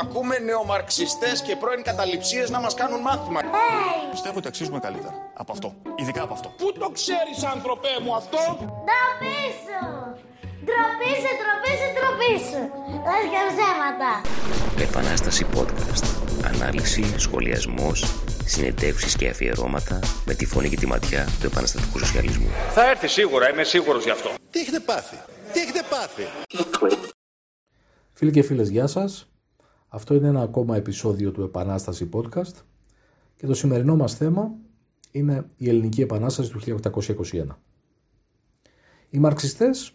Ακούμε νεομαρξιστές και πρώην καταληψίες να μας κάνουν μάθημα. Πιστεύω ότι αξίζουμε καλύτερα από αυτό. Ειδικά από αυτό. Πού το ξέρεις άνθρωπέ μου αυτό; Ντροπή σου! Ντροπή σου, ντροπή σου, ντροπή σου! Λες και ψέματα! Επανάσταση podcast. Ανάλυση, σχολιασμός, συνεντεύξεις και αφιερώματα με τη φωνή και τη ματιά του επαναστατικού σοσιαλισμού. Θα έρθει σίγουρα, είμαι σίγουρος γι' αυτό. Τι έχετε πάθει, τι έχετε πάθει; Φίλοι και φίλες, γεια σας. Αυτό είναι ένα ακόμα επεισόδιο του Επανάσταση Podcast και το σημερινό μας θέμα είναι η Ελληνική Επανάσταση του 1821. Οι μαρξιστές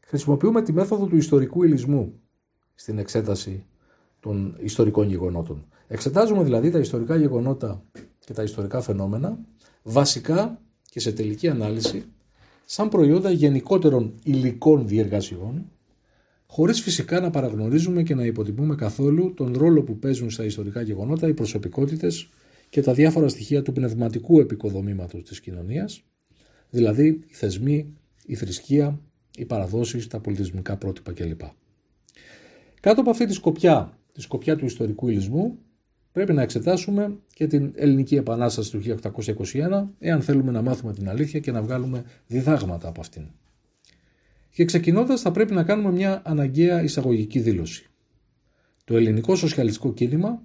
χρησιμοποιούμε τη μέθοδο του ιστορικού υλισμού στην εξέταση των ιστορικών γεγονότων. Εξετάζουμε δηλαδή τα ιστορικά γεγονότα και τα ιστορικά φαινόμενα βασικά και σε τελική ανάλυση σαν προϊόντα γενικότερων υλικών διεργασιών χωρίς φυσικά να παραγνωρίζουμε και να υποτιμούμε καθόλου τον ρόλο που παίζουν στα ιστορικά γεγονότα οι προσωπικότητες και τα διάφορα στοιχεία του πνευματικού επικοδομήματος της κοινωνίας, δηλαδή οι θεσμοί, η θρησκεία, οι παραδόσεις, τα πολιτισμικά πρότυπα κλπ. Κάτω από αυτή τη σκοπιά, τη σκοπιά του ιστορικού υλισμού, πρέπει να εξετάσουμε και την Ελληνική Επανάσταση του 1821, εάν θέλουμε να μάθουμε την αλήθεια και να βγάλουμε διδάγματα από αυτήν. Και ξεκινώντας θα πρέπει να κάνουμε μια αναγκαία εισαγωγική δήλωση. Το ελληνικό σοσιαλιστικό κίνημα,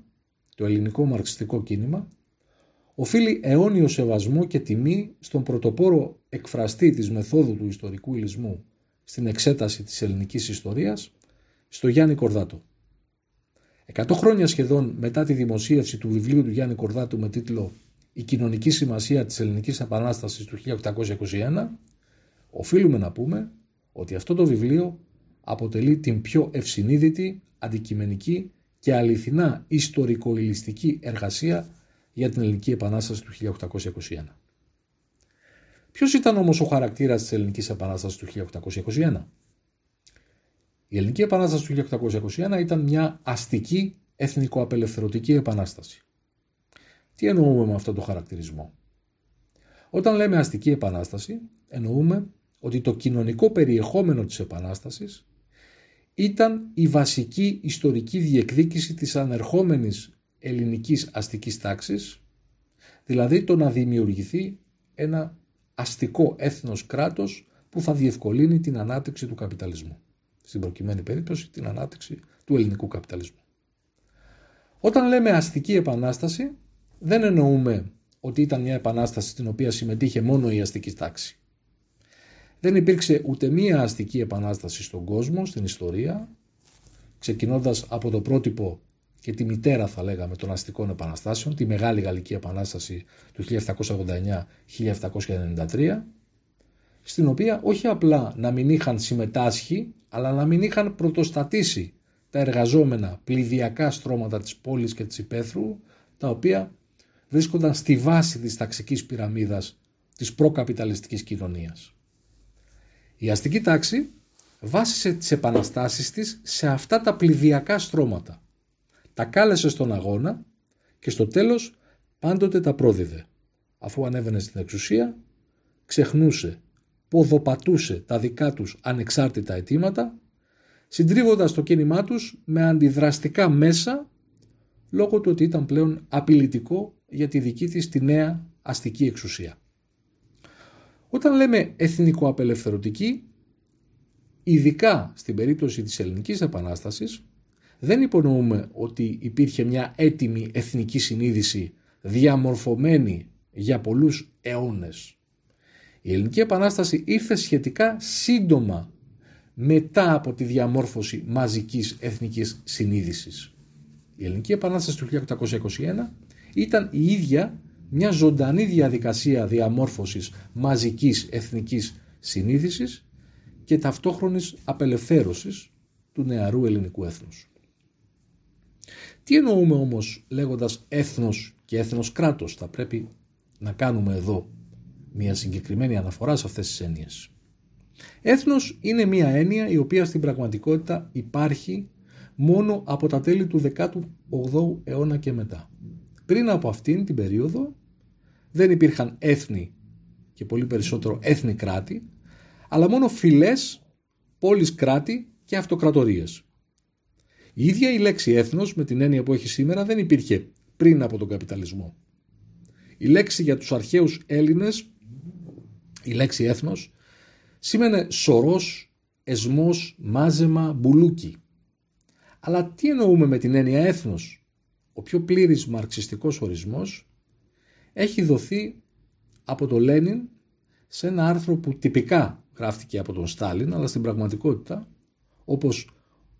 το ελληνικό μαρξιστικό κίνημα, οφείλει αιώνιο σεβασμό και τιμή στον πρωτοπόρο εκφραστή της μεθόδου του ιστορικού υλισμού στην εξέταση της ελληνικής ιστορίας, στο Γιάννη Κορδάτο. Εκατό χρόνια σχεδόν μετά τη δημοσίευση του βιβλίου του Γιάννη Κορδάτου με τίτλο «Η κοινωνική σημασία της ελληνικής επανάστασης του 1821», οφείλουμε να πούμε ότι αυτό το βιβλίο αποτελεί την πιο ευσυνείδητη, αντικειμενική και αληθινά ιστορικο-ηλιστική εργασία για την Ελληνική Επανάσταση του 1821. Ποιος ήταν όμως ο χαρακτήρας της Ελληνικής Επανάστασης του 1821? Η Ελληνική Επανάσταση του 1821 ήταν μια αστική εθνικοαπελευθερωτική επανάσταση. Τι εννοούμε με αυτό το χαρακτηρισμό; Όταν λέμε αστική επανάσταση, εννοούμε ότι το κοινωνικό περιεχόμενο της Επανάστασης ήταν η βασική ιστορική διεκδίκηση της ανερχόμενης ελληνικής αστικής τάξης, δηλαδή το να δημιουργηθεί ένα αστικό έθνος κράτος που θα διευκολύνει την ανάπτυξη του καπιταλισμού. Στην προκειμένη περίπτωση την ανάπτυξη του ελληνικού καπιταλισμού. Όταν λέμε αστική επανάσταση δεν εννοούμε ότι ήταν μια επανάσταση στην οποία συμμετείχε μόνο η αστική τάξη. Δεν υπήρξε ούτε μία αστική επανάσταση στον κόσμο, στην ιστορία, ξεκινώντας από το πρότυπο και τη μητέρα θα λέγαμε των αστικών επαναστάσεων, τη Μεγάλη Γαλλική Επανάσταση του 1789-1793, στην οποία όχι απλά να μην είχαν συμμετάσχει, αλλά να μην είχαν πρωτοστατήσει τα εργαζόμενα πληδιακά στρώματα της πόλης και της υπαίθρου, τα οποία βρίσκονταν στη βάση της ταξικής πυραμίδας της προκαπιταλιστικής κοινωνίας. Η αστική τάξη βάσισε τις επαναστάσεις της σε αυτά τα πληδιακά στρώματα. Τα κάλεσε στον αγώνα και στο τέλος πάντοτε τα πρόδιδε. Αφού ανέβαινε στην εξουσία, ξεχνούσε, ποδοπατούσε τα δικά τους ανεξάρτητα αιτήματα, συντρίβοντας το κίνημά τους με αντιδραστικά μέσα λόγω του ότι ήταν πλέον απειλητικό για τη δική της τη νέα αστική εξουσία. Όταν λέμε εθνικοαπελευθερωτική, ειδικά στην περίπτωση της Ελληνικής Επανάστασης, δεν υπονοούμε ότι υπήρχε μια έτοιμη εθνική συνείδηση διαμορφωμένη για πολλούς αιώνες. Η Ελληνική Επανάσταση ήρθε σχετικά σύντομα μετά από τη διαμόρφωση μαζικής εθνικής συνείδησης. Η Ελληνική Επανάσταση του 1821 ήταν η ίδια μια ζωντανή διαδικασία διαμόρφωσης μαζικής εθνικής συνείδησης και ταυτόχρονης απελευθέρωσης του νεαρού ελληνικού έθνους. Τι εννοούμε όμως λέγοντας έθνος και έθνος κράτος; Θα πρέπει να κάνουμε εδώ μια συγκεκριμένη αναφορά σε αυτές τις έννοιες. Έθνος είναι μια έννοια η οποία στην πραγματικότητα υπάρχει μόνο από τα τέλη του 18ου αιώνα και μετά. Πριν από αυτήν την περίοδο δεν υπήρχαν έθνη και πολύ περισσότερο έθνη κράτη, αλλά μόνο φυλές, πόλεις κράτη και αυτοκρατορίες. Η ίδια η λέξη έθνος με την έννοια που έχει σήμερα δεν υπήρχε πριν από τον καπιταλισμό. Η λέξη για τους αρχαίους Έλληνες, η λέξη έθνος, σήμαινε σωρός, εσμός, μάζεμα, μπουλούκι. Αλλά τι εννοούμε με την έννοια έθνος; Ο πιο πλήρης μαρξιστικός ορισμός έχει δοθεί από το Λένιν σε ένα άρθρο που τυπικά γράφτηκε από τον Στάλιν, αλλά στην πραγματικότητα, όπως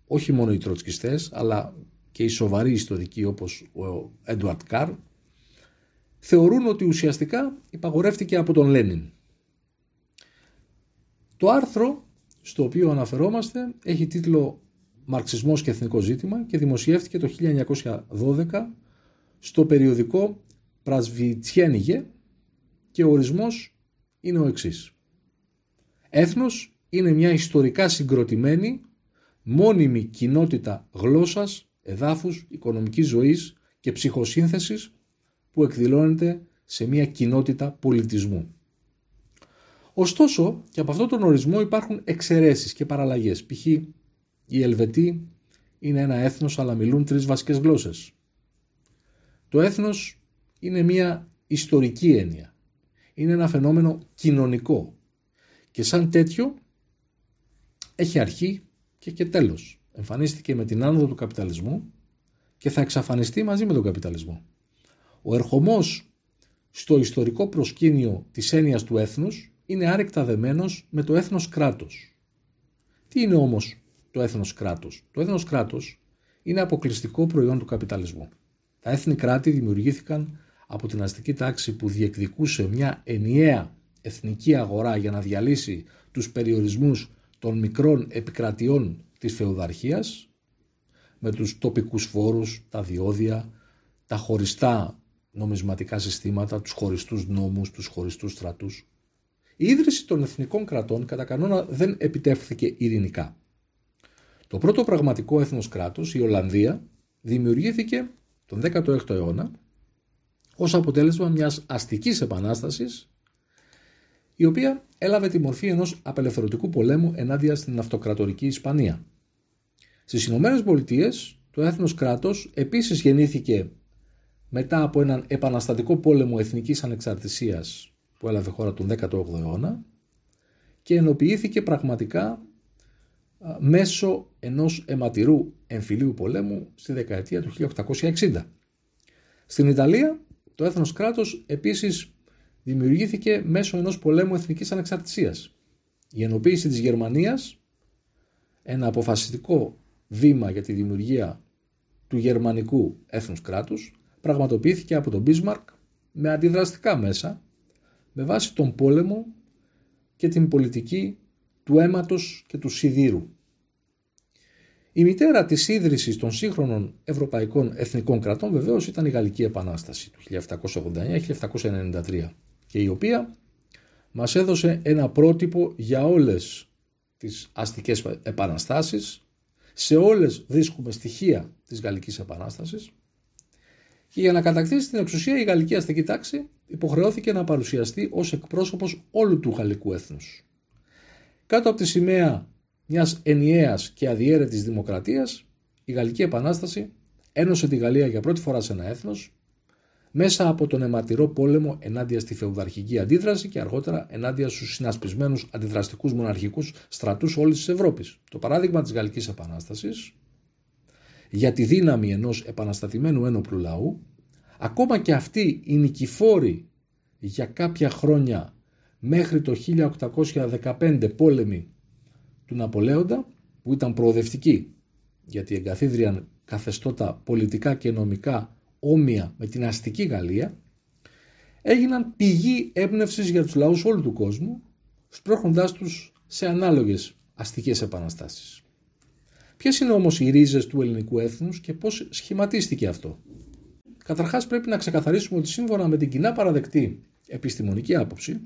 όχι μόνο οι τροτσκιστές, αλλά και οι σοβαροί ιστορικοί όπως ο Έντουαρτ Καρ, θεωρούν ότι ουσιαστικά υπαγορεύτηκε από τον Λένιν. Το άρθρο στο οποίο αναφερόμαστε έχει τίτλο «Μαρξισμός και εθνικό ζήτημα» και δημοσιεύτηκε το 1912 στο περιοδικό Πρασβιτσιένιγε και ο ορισμός είναι ο εξής. Έθνος είναι μια ιστορικά συγκροτημένη, μόνιμη κοινότητα γλώσσας, εδάφους, οικονομικής ζωής και ψυχοσύνθεσης που εκδηλώνεται σε μια κοινότητα πολιτισμού. Ωστόσο, και από αυτόν τον ορισμό υπάρχουν εξαιρέσεις και παραλλαγές. Π.χ. οι Ελβετοί είναι ένα έθνος αλλά μιλούν τρεις βασικές γλώσσες. Το έθνος είναι μια ιστορική έννοια. Είναι ένα φαινόμενο κοινωνικό και σαν τέτοιο έχει αρχή και, και τέλος. Εμφανίστηκε με την άνοδο του καπιταλισμού και θα εξαφανιστεί μαζί με τον καπιταλισμό. Ο ερχομός στο ιστορικό προσκήνιο της έννοιας του έθνους είναι άρρηκτα δεμένος με το έθνος κράτος. Τι είναι όμως το έθνος κράτος; Το έθνος κράτος είναι αποκλειστικό προϊόν του καπιταλισμού. Τα έθνη κράτη δημιουργήθηκαν από την αστική τάξη που διεκδικούσε μια ενιαία εθνική αγορά για να διαλύσει τους περιορισμούς των μικρών επικρατιών της φεουδαρχίας με τους τοπικούς φόρους, τα διόδια, τα χωριστά νομισματικά συστήματα, τους χωριστούς νόμους, τους χωριστούς στρατούς. Η ίδρυση των εθνικών κρατών κατά κανόνα δεν επιτεύχθηκε ειρηνικά. Το πρώτο πραγματικό έθνος κράτος, η Ολλανδία, δημιουργήθηκε τον 16ο αιώνα ως αποτέλεσμα μιας αστικής επανάστασης η οποία έλαβε τη μορφή ενός απελευθερωτικού πολέμου ενάντια στην αυτοκρατορική Ισπανία. Στις Ηνωμένες Πολιτείες το έθνος κράτος επίσης γεννήθηκε μετά από έναν επαναστατικό πόλεμο εθνικής ανεξαρτησίας που έλαβε χώρα τον 18ο αιώνα και ενοποιήθηκε πραγματικά μέσω ενός αιματηρού εμφυλίου πολέμου στη δεκαετία του 1860. Στην Ιταλία το έθνος κράτος επίσης δημιουργήθηκε μέσω ενός πολέμου εθνικής ανεξαρτησίας. Η ενοποίηση της Γερμανίας, ένα αποφασιστικό βήμα για τη δημιουργία του γερμανικού έθνους κράτους, πραγματοποιήθηκε από τον Μπίσμαρκ με αντιδραστικά μέσα, με βάση τον πόλεμο και την πολιτική του αίματος και του σιδήρου. Η μητέρα της ίδρυσης των σύγχρονων ευρωπαϊκών εθνικών κρατών βεβαίως ήταν η Γαλλική Επανάσταση του 1789-1793 και η οποία μας έδωσε ένα πρότυπο για όλες τις αστικές επαναστάσεις, σε όλες βρίσκουμε στοιχεία της Γαλλικής Επανάστασης και για να κατακτήσει την εξουσία η Γαλλική αστική τάξη υποχρεώθηκε να παρουσιαστεί ως εκπρόσωπος όλου του γαλλικού έθνους. Κάτω από τη σημαία μιας ενιαίας και αδιέρετης δημοκρατίας, η Γαλλική Επανάσταση ένωσε τη Γαλλία για πρώτη φορά σε ένα έθνος μέσα από τον αιματηρό πόλεμο ενάντια στη φεουδαρχική αντίδραση και αργότερα ενάντια στους συνασπισμένους αντιδραστικούς μοναρχικούς στρατούς όλης της Ευρώπης. Το παράδειγμα της Γαλλικής Επανάστασης για τη δύναμη ενός επαναστατημένου ένοπλου λαού, ακόμα και αυτή η νικηφόρη για κάποια χρόνια μέχρι το 1815 πόλεμη του Ναπολέοντα, που ήταν προοδευτική γιατί εγκαθίδριαν καθεστώτα πολιτικά και νομικά όμοια με την αστική Γαλλία, έγιναν πηγή έμπνευσης για τους λαούς όλου του κόσμου, σπρώχνοντάς τους σε ανάλογες αστικές επαναστάσεις. Ποιες είναι όμως οι ρίζες του ελληνικού έθνους και πώς σχηματίστηκε αυτό; Καταρχάς πρέπει να ξεκαθαρίσουμε ότι σύμφωνα με την κοινά παραδεκτή επιστημονική άποψη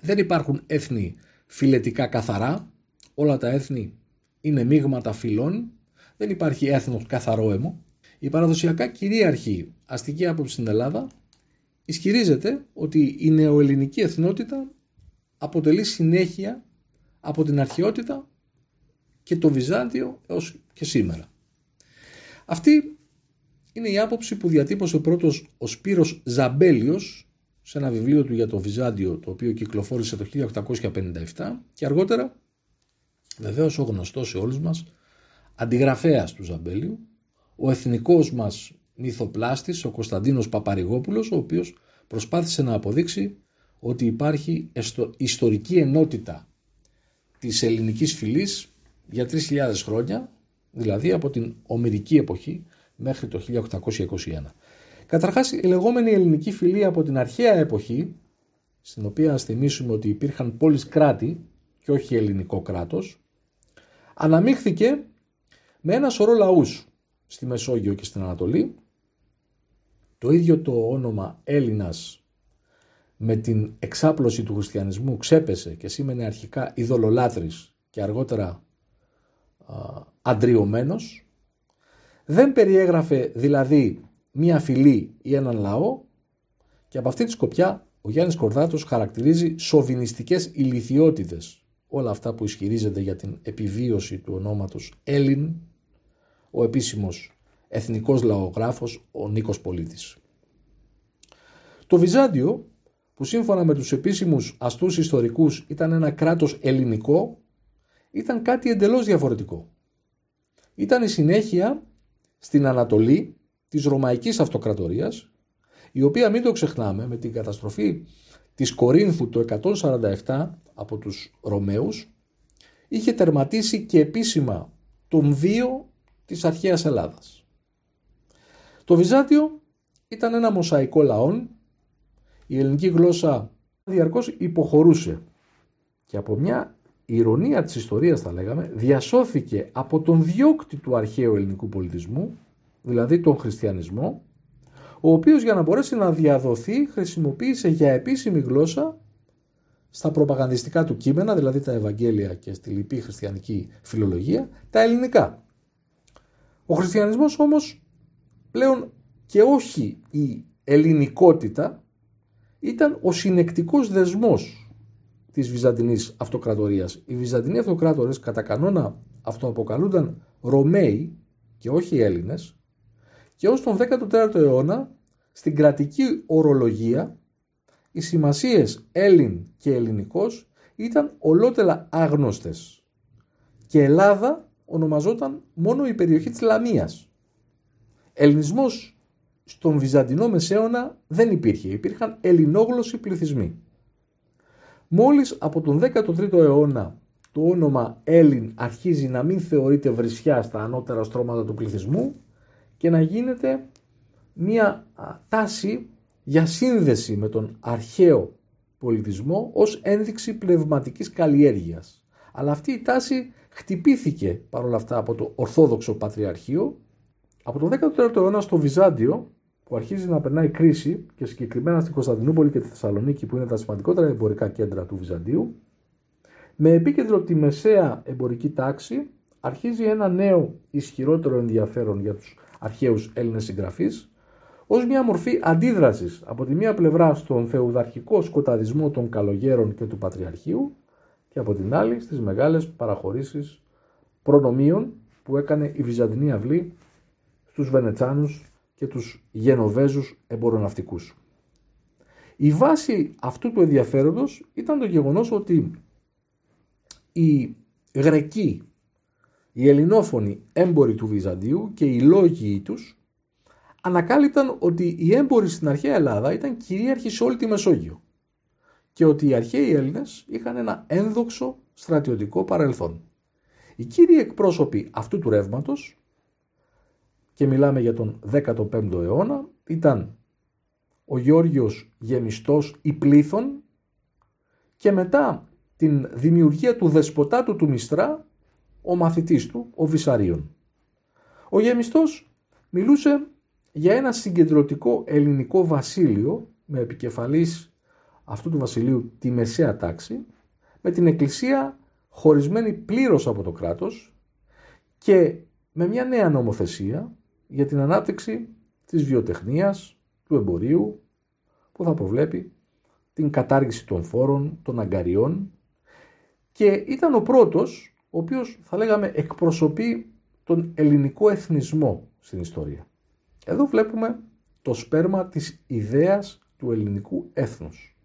δεν υπάρχουν έθνη φιλετικά καθαρά, όλα τα έθνη είναι μείγματα φυλών, δεν υπάρχει έθνος καθαρό αίμο, η παραδοσιακά κυρίαρχη αστική άποψη στην Ελλάδα ισχυρίζεται ότι η νεοελληνική εθνότητα αποτελεί συνέχεια από την αρχαιότητα και το Βυζάντιο έως και σήμερα. Αυτή είναι η άποψη που διατύπωσε πρώτος ο Σπύρος Ζαμπέλιος σε ένα βιβλίο του για το Βυζάντιο το οποίο κυκλοφόρησε το 1857 και αργότερα βεβαίως ο γνωστός σε όλους μας αντιγραφέας του Ζαμπέλιου ο εθνικός μας μυθοπλάστης ο Κωνσταντίνος Παπαρηγόπουλος ο οποίος προσπάθησε να αποδείξει ότι υπάρχει ιστορική ενότητα της ελληνικής φυλής για 3.000 χρόνια, δηλαδή από την ομυρική εποχή μέχρι το 1821. Καταρχάς η λεγόμενη ελληνική φυλή από την αρχαία εποχή, στην οποία ας θυμίσουμε ότι υπήρχαν πόλεις κράτη και όχι ελληνικό κράτος, αναμίχθηκε με ένα σωρό λαούς στη Μεσόγειο και στην Ανατολή. Το ίδιο το όνομα Έλληνας με την εξάπλωση του χριστιανισμού ξέπεσε και σήμαινε αρχικά ειδωλολάτρης και αργότερα αντριωμένος. Δεν περιέγραφε δηλαδή μία φυλή ή έναν λαό και από αυτή τη σκοπιά ο Γιάννης Κορδάτος χαρακτηρίζει σοβινιστικές ηλικιότητες όλα αυτά που ισχυρίζεται για την επιβίωση του ονόματος Έλλην ο επίσημος εθνικός λαογράφος ο Νίκος Πολίτης. Το Βυζάντιο που σύμφωνα με τους επίσημους αστούς ιστορικούς ήταν ένα κράτος ελληνικό ήταν κάτι εντελώς διαφορετικό. Ήταν η συνέχεια στην Ανατολή της Ρωμαϊκής Αυτοκρατορίας η οποία μην το ξεχνάμε με την καταστροφή της Κορίνθου το 147 από τους Ρωμαίους είχε τερματίσει και επίσημα τον βίο της αρχαίας Ελλάδας. Το Βυζάντιο ήταν ένα μοσαϊκό λαόν, η ελληνική γλώσσα διαρκώς υποχωρούσε και από μια ηρωνία της ιστορίας θα λέγαμε διασώθηκε από τον διώκτη του αρχαίου ελληνικού πολιτισμού, δηλαδή τον χριστιανισμό, ο οποίος για να μπορέσει να διαδοθεί χρησιμοποίησε για επίσημη γλώσσα στα προπαγανδιστικά του κείμενα, δηλαδή τα Ευαγγέλια και στη λυπή χριστιανική φιλολογία, τα ελληνικά. Ο χριστιανισμός όμως πλέον και όχι η ελληνικότητα ήταν ο συνεκτικός δεσμός της Βυζαντινής Αυτοκρατορίας. Οι Βυζαντινοί Αυτοκράτορες κατά κανόνα αυτοαποκαλούνταν Ρωμαίοι και όχι Έλληνες και ως τον 14ο αιώνα στην κρατική ορολογία οι σημασίες Έλλην και Ελληνικός ήταν ολότελα άγνωστες και Ελλάδα ονομαζόταν μόνο η περιοχή της Λαμίας. Ελληνισμός στον Βυζαντινό Μεσαίωνα δεν υπήρχε, υπήρχαν ελληνόγλωσσοι πληθυσμοί. Μόλις από τον 13ο αιώνα το όνομα Έλλην αρχίζει να μην θεωρείται βρισιά στα ανώτερα στρώματα του πληθυσμού και να γίνεται μία τάση για σύνδεση με τον αρχαίο πολιτισμό ως ένδειξη πνευματικής καλλιέργειας. Αλλά αυτή η τάση χτυπήθηκε παρόλα αυτά από το Ορθόδοξο Πατριαρχείο. Από τον 14ο αιώνα στο Βυζάντιο, που αρχίζει να περνάει κρίση και συγκεκριμένα στην Κωνσταντινούπολη και τη Θεσσαλονίκη που είναι τα σημαντικότερα εμπορικά κέντρα του Βυζαντίου, με επίκεντρο τη μεσαία εμπορική τάξη, αρχίζει ένα νέο ισχυρότερο ενδιαφέρον για τους αρχαίους Έλληνες συγγραφείς, ως μια μορφή αντίδρασης από τη μία πλευρά στον θεουδαρχικό σκοταδισμό των καλογέρων και του Πατριαρχείου και από την άλλη στις μεγάλες παραχωρήσεις προνομίων που έκανε η Βυζαντινή Αυλή στους Βενετσάνους και τους Γενοβέζους εμποροναυτικούς. Η βάση αυτού του ενδιαφέροντος ήταν το γεγονός ότι οι Γρεκοί, οι ελληνόφωνοι έμποροι του Βυζαντίου και οι λόγοι τους ανακάλυπταν ότι οι έμποροι στην αρχαία Ελλάδα ήταν κυρίαρχοι σε όλη τη Μεσόγειο και ότι οι αρχαίοι Έλληνες είχαν ένα ένδοξο στρατιωτικό παρελθόν. Οι κύριοι εκπρόσωποι αυτού του ρεύματος και μιλάμε για τον 15ο αιώνα ήταν ο Γιώργος Γεμιστός η Πλήθων και μετά την δημιουργία του δεσποτάτου του Μιστρά ο μαθητής του, ο Βυσαρίων. Ο Γεμιστός μιλούσε για ένα συγκεντρωτικό ελληνικό βασίλειο με επικεφαλής αυτού του βασιλείου τη μεσαία τάξη με την εκκλησία χωρισμένη πλήρως από το κράτος και με μια νέα νομοθεσία για την ανάπτυξη της βιοτεχνίας, του εμπορίου που θα προβλέπει την κατάργηση των φόρων, των αγκαριών και ήταν ο πρώτος ο οποίος θα λέγαμε εκπροσωπεί τον ελληνικό εθνισμό στην ιστορία. Εδώ βλέπουμε το σπέρμα της ιδέας του ελληνικού έθνους.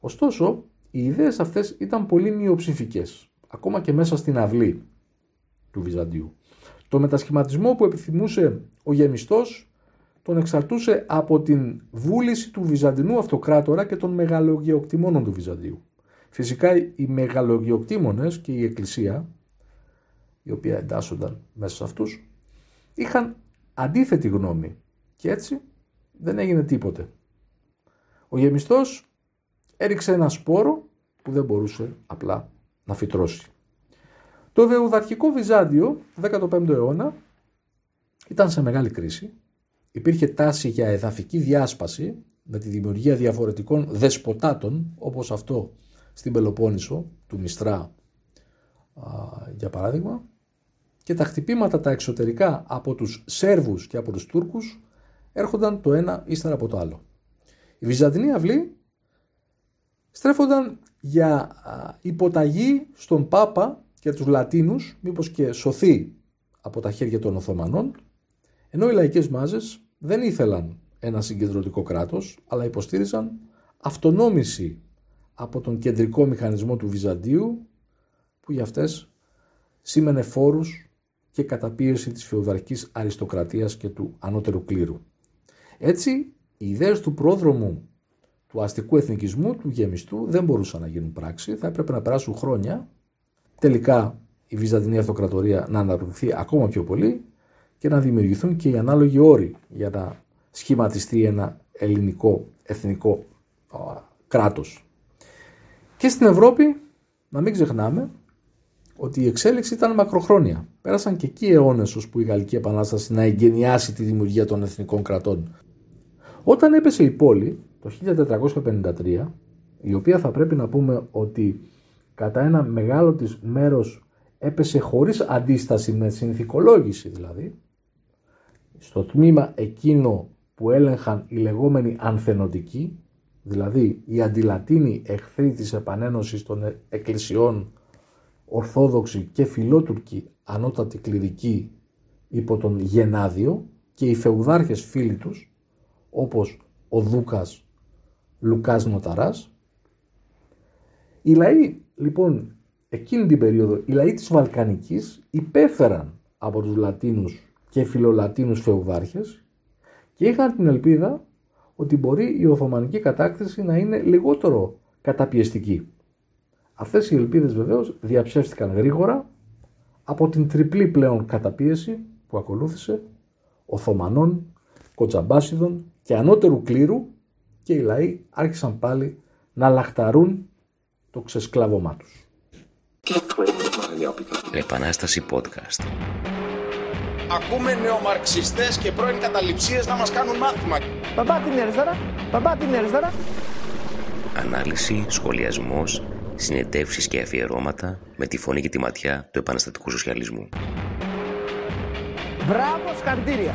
Ωστόσο, οι ιδέες αυτές ήταν πολύ μειοψηφικές, ακόμα και μέσα στην αυλή του Βυζαντίου. Το μετασχηματισμό που επιθυμούσε ο γεμιστός τον εξαρτούσε από την βούληση του Βυζαντινού αυτοκράτορα και των μεγαλογεοκτημόνων του Βυζαντίου. Φυσικά οι μεγαλογεοκτήμονες και η Εκκλησία, η οποία εντάσσονταν μέσα σε αυτούς, είχαν αντίθετη γνώμη και έτσι δεν έγινε τίποτε. Ο γεμιστός έριξε ένα σπόρο που δεν μπορούσε απλά να φυτρώσει. Το δεουδαρχικό Βυζάντιο, 15ο αιώνα, ήταν σε μεγάλη κρίση. Υπήρχε τάση για εδαφική διάσπαση με τη δημιουργία διαφορετικών δεσποτάτων, όπως αυτό στην Πελοπόννησο, του Μιστρά, για παράδειγμα, και τα χτυπήματα τα εξωτερικά από τους Σέρβους και από τους Τούρκους έρχονταν το ένα ύστερα από το άλλο. Η Βυζαντινή αυλή στρέφονταν για υποταγή στον Πάπα και τους Λατίνους, μήπως και σωθεί από τα χέρια των Οθωμανών, ενώ οι λαϊκές μάζες δεν ήθελαν ένα συγκεντρωτικό κράτος, αλλά υποστήριζαν αυτονόμηση από τον κεντρικό μηχανισμό του Βυζαντίου, που για αυτές σήμαινε φόρους και καταπίεση της φεουδαρχικής αριστοκρατίας και του ανώτερου κλήρου. Έτσι, οι ιδέες του πρόδρομου του αστικού εθνικισμού, του γεμιστού, δεν μπορούσαν να γίνουν πράξη. Θα έπρεπε να περάσουν χρόνια. Τελικά η Βυζαντινή Αυτοκρατορία να αναπτυχθεί ακόμα πιο πολύ και να δημιουργηθούν και οι ανάλογοι όροι για να σχηματιστεί ένα ελληνικό εθνικό κράτος. Και στην Ευρώπη, να μην ξεχνάμε, ότι η εξέλιξη ήταν μακροχρόνια. Πέρασαν και εκεί αιώνες ώσπου η Γαλλική Επανάσταση να εγκαινιάσει τη δημιουργία των εθνικών κρατών. Όταν έπεσε η πόλη το 1453, η οποία θα πρέπει να πούμε ότι κατά ένα μεγάλο της μέρος έπεσε χωρίς αντίσταση με συνθηκολόγηση δηλαδή, στο τμήμα εκείνο που έλεγχαν οι λεγόμενοι ανθενωτικοί, δηλαδή οι αντιλατίνοι εχθροί της επανένωσης των εκκλησιών Ορθόδοξοι και Φιλότουρκοι ανώτατοι κληρικοί υπό τον Γενάδιο και οι φεουδάρχες φίλοι τους όπως ο Δούκας Λουκάς Νοταράς. Οι λαοί λοιπόν εκείνη την περίοδο, οι λαοί της Βαλκανικής υπέφεραν από τους Λατίνους και φιλολατίνους φεουδάρχες και είχαν την ελπίδα ότι μπορεί η Οθωμανική κατάκτηση να είναι λιγότερο καταπιεστική. Αυτές οι ελπίδες βεβαίως διαψεύστηκαν γρήγορα από την τριπλή πλέον καταπίεση που ακολούθησε Οθωμανών, Κοτσαμπάσιδων και ανώτερου κλήρου και οι λαοί άρχισαν πάλι να λαχταρούν το ξεσκλάβωμά τους. Επανάσταση podcast. Ακούμε νεομαρξιστές και πρώην καταληψίες να μας κάνουν μάθημα. Παπά την αριστερά, παπά την αριστερά. Ανάλυση, σχολιασμός, συνεντεύξεις και αφιερώματα με τη φωνή και τη ματιά του επαναστατικού σοσιαλισμού. Μπράβο, συγχαρητήρια.